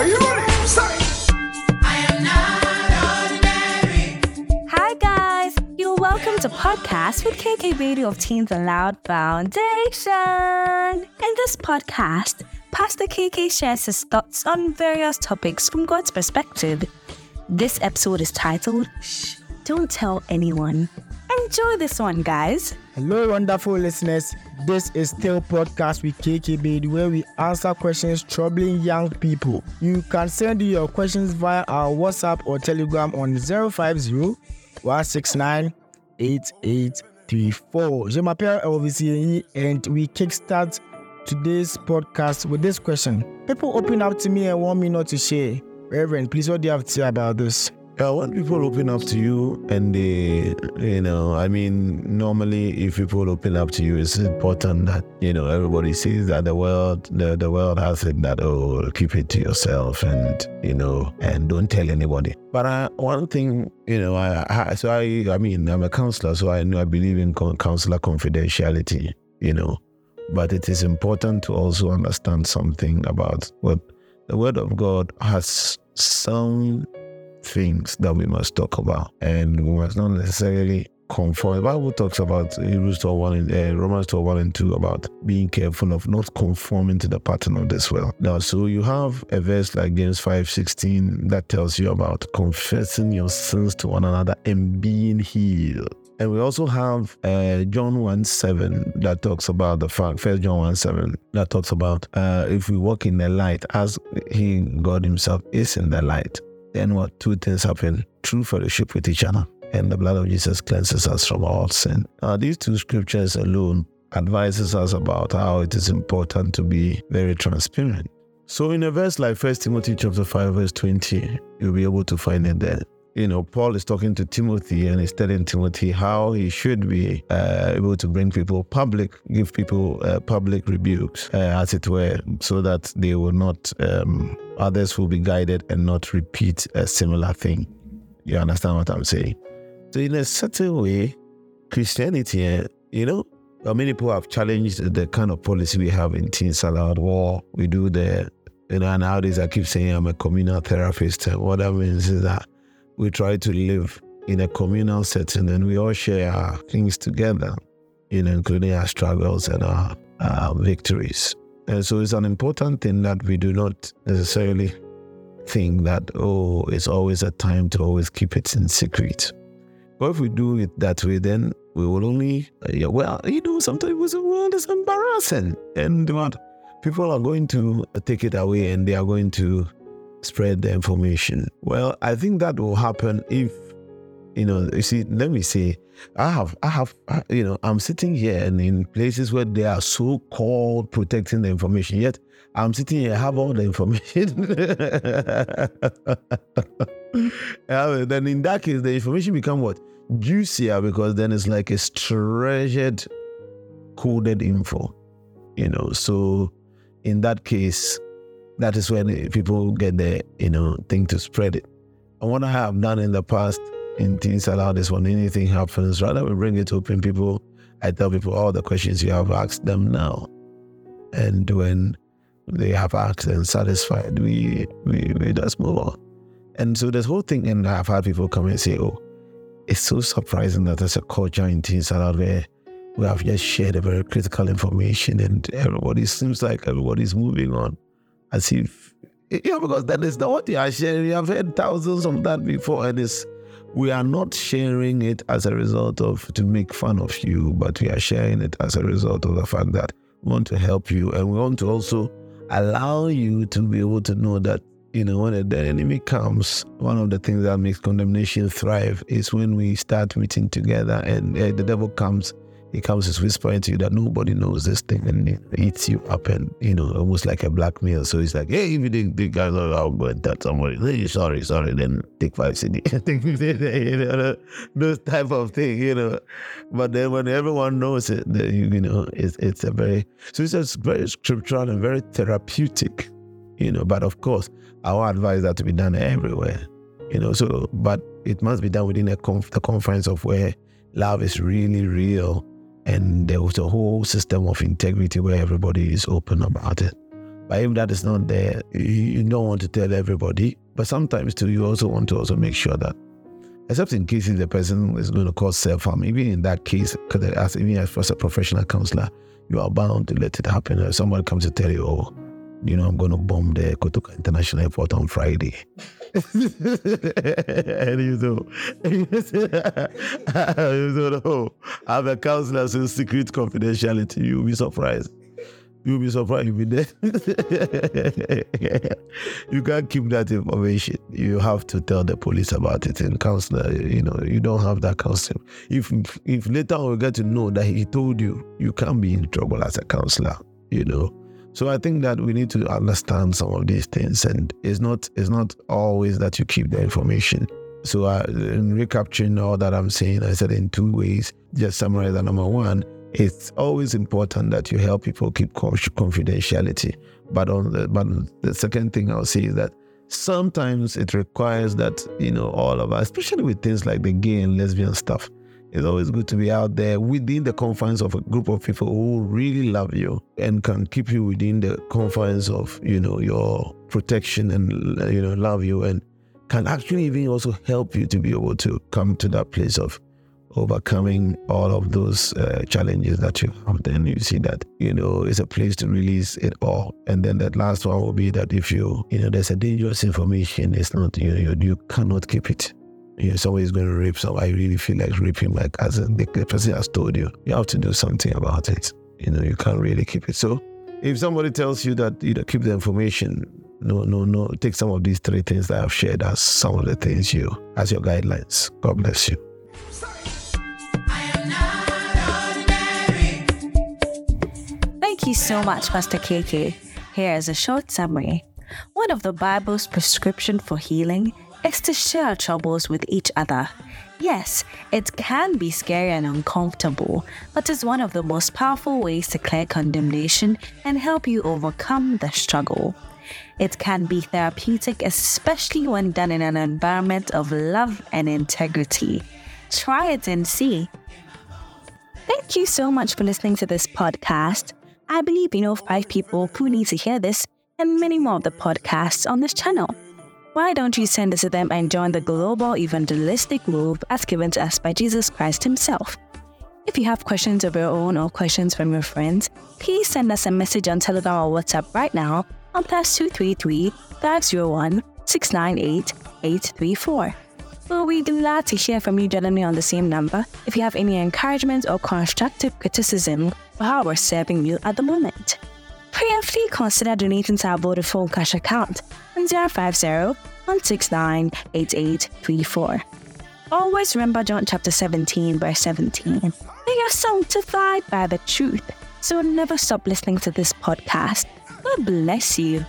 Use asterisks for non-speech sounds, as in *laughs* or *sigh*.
Are you ready? Say. Hi guys, you're welcome to podcast with KK Radio of Teens Aloud Foundation. In this podcast, Pastor KK shares his thoughts on various topics from God's perspective. This episode is titled Shh, Don't Tell Anyone. Enjoy this one, guys. Hello, wonderful listeners. This is still podcast with KK Baby, where we answer questions troubling young people. You can send your questions via our WhatsApp or Telegram on 050 169 8834. Je m'appelle and we kickstart today's podcast with this question. People open up to me and want me not to share. Reverend, please, what do you have to say about this? Yeah, when people open up to you and they, you know, I mean, normally if people open up to you, it's important that, you know, everybody sees that the world, the, the world has it that, oh, keep it to yourself and, you know, and don't tell anybody. But I, one thing, you know, I, I, so I, I mean, I'm a counselor, so I know I believe in counselor confidentiality, you know, but it is important to also understand something about what the word of God has some things that we must talk about, and we must not necessarily conform. The Bible talks about Hebrews 12, 1 and, uh, Romans 12, 1 and 2 about being careful of not conforming to the pattern of this world. Now, so you have a verse like James 5 16 that tells you about confessing your sins to one another and being healed. And we also have uh, John 1 7 that talks about the fact, First John 1 7, that talks about uh, if we walk in the light as He, God Himself, is in the light, then what? Two things happen true fellowship with each other, and the blood of Jesus cleanses us from all sin. Now, these two scriptures alone advises us about how it is important to be very transparent. So, in a verse like First Timothy chapter 5, verse 20, you'll be able to find it there you know, Paul is talking to Timothy and he's telling Timothy how he should be uh, able to bring people public, give people uh, public rebukes, uh, as it were, so that they will not, um, others will be guided and not repeat a similar thing. You understand what I'm saying? So, in a certain way, Christianity, eh, you know, many people have challenged the kind of policy we have in Teens Aloud War. We do the, you know, nowadays I keep saying I'm a communal therapist. What that means is that we try to live in a communal setting and we all share our things together, you know, including our struggles and our, our victories. And so it's an important thing that we do not necessarily think that, oh, it's always a time to always keep it in secret. But if we do it that way, then we will only, uh, yeah, well, you know, sometimes the world is embarrassing. And what? People are going to take it away and they are going to spread the information? Well, I think that will happen if, you know, you see, let me say, I have, I have, you know, I'm sitting here and in places where they are so called protecting the information, yet I'm sitting here, I have all the information. *laughs* then in that case, the information become what? Juicier because then it's like a treasured coded info, you know. So in that case, that is when people get the you know thing to spread it. And what I have done in the past in Teens Aloud this, when anything happens, rather we bring it to open people, I tell people all the questions you have asked them now. And when they have asked and satisfied, we we, we just move on. And so this whole thing, and I've had people come and say, oh, it's so surprising that there's a culture in Teens Aloud where we have just shared a very critical information and everybody seems like everybody's moving on as if you know, because that is not what you are sharing. You have heard thousands of that before, and it's we are not sharing it as a result of to make fun of you, but we are sharing it as a result of the fact that we want to help you and we want to also allow you to be able to know that you know when the enemy comes one of the things that makes condemnation thrive is when we start meeting together and uh, the devil comes he comes is whispering to you that nobody knows this thing and it eats you up and you know almost like a blackmail. So he's like hey if you think the guys are out but that somebody hey, sorry sorry then take five cedi *laughs* take 50 you know those type of thing you know. But then when everyone knows it then you, know it's, it's a very so it's just very scriptural and very therapeutic you know. But of course our advice that to be done everywhere you know. So but it must be done within a, conf- conference of where love is really real and there was a whole system of integrity where everybody is open about it. But if that is not there, you don't want to tell everybody. But sometimes too, you also want to also make sure that, except in cases the person is going to cause self harm, even in that case, because as even as a professional counselor, you are bound to let it happen. If somebody comes to tell you, oh, you know, I'm going to bomb the Kotoka International Airport on Friday. And you know, *laughs* you don't know, I'm a counselor, so secret confidentiality. You'll be surprised. You'll be surprised you'll be there. *laughs* you can't keep that information. You have to tell the police about it. And counselor, you know, you don't have that counselor. If if later on we get to know that he told you, you can't be in trouble as a counselor, you know. So I think that we need to understand some of these things, and it's not it's not always that you keep the information. So uh, in recapturing all that I'm saying, I said in two ways. Just summarize that. Number one, it's always important that you help people keep confidentiality. But on the but the second thing I'll say is that sometimes it requires that you know all of us, especially with things like the gay and lesbian stuff it's always good to be out there within the confines of a group of people who really love you and can keep you within the confines of, you know, your protection and, you know, love you and can actually even also help you to be able to come to that place of overcoming all of those uh, challenges that you have. Then you see that, you know, it's a place to release it all. And then that last one will be that if you, you know, there's a dangerous information, it's not, you know, you, you cannot keep it know, somebody's going to rape someone. I really feel like raping my cousin. The person has told you, you have to do something about it. You know, you can't really keep it. So if somebody tells you that, you know, keep the information, no, no, no, take some of these three things that I've shared as some of the things you, as your guidelines. God bless you. Thank you so much, Pastor KK. Here is a short summary. One of the Bible's prescription for healing is to share troubles with each other. Yes, it can be scary and uncomfortable, but is one of the most powerful ways to clear condemnation and help you overcome the struggle. It can be therapeutic, especially when done in an environment of love and integrity. Try it and see. Thank you so much for listening to this podcast. I believe you know five people who need to hear this and many more of the podcasts on this channel. Why don't you send us to them and join the global evangelistic move as given to us by Jesus Christ Himself? If you have questions of your own or questions from your friends, please send us a message on Telegram or WhatsApp right now on plus 233 501 698 834. We'll be glad to hear from you generally on the same number if you have any encouragement or constructive criticism for how we're serving you at the moment prayerfully consider donating to our Vodafone cash account on 050 169 8834. Always remember John chapter 17, verse 17. They are sanctified by the truth, so never stop listening to this podcast. God bless you.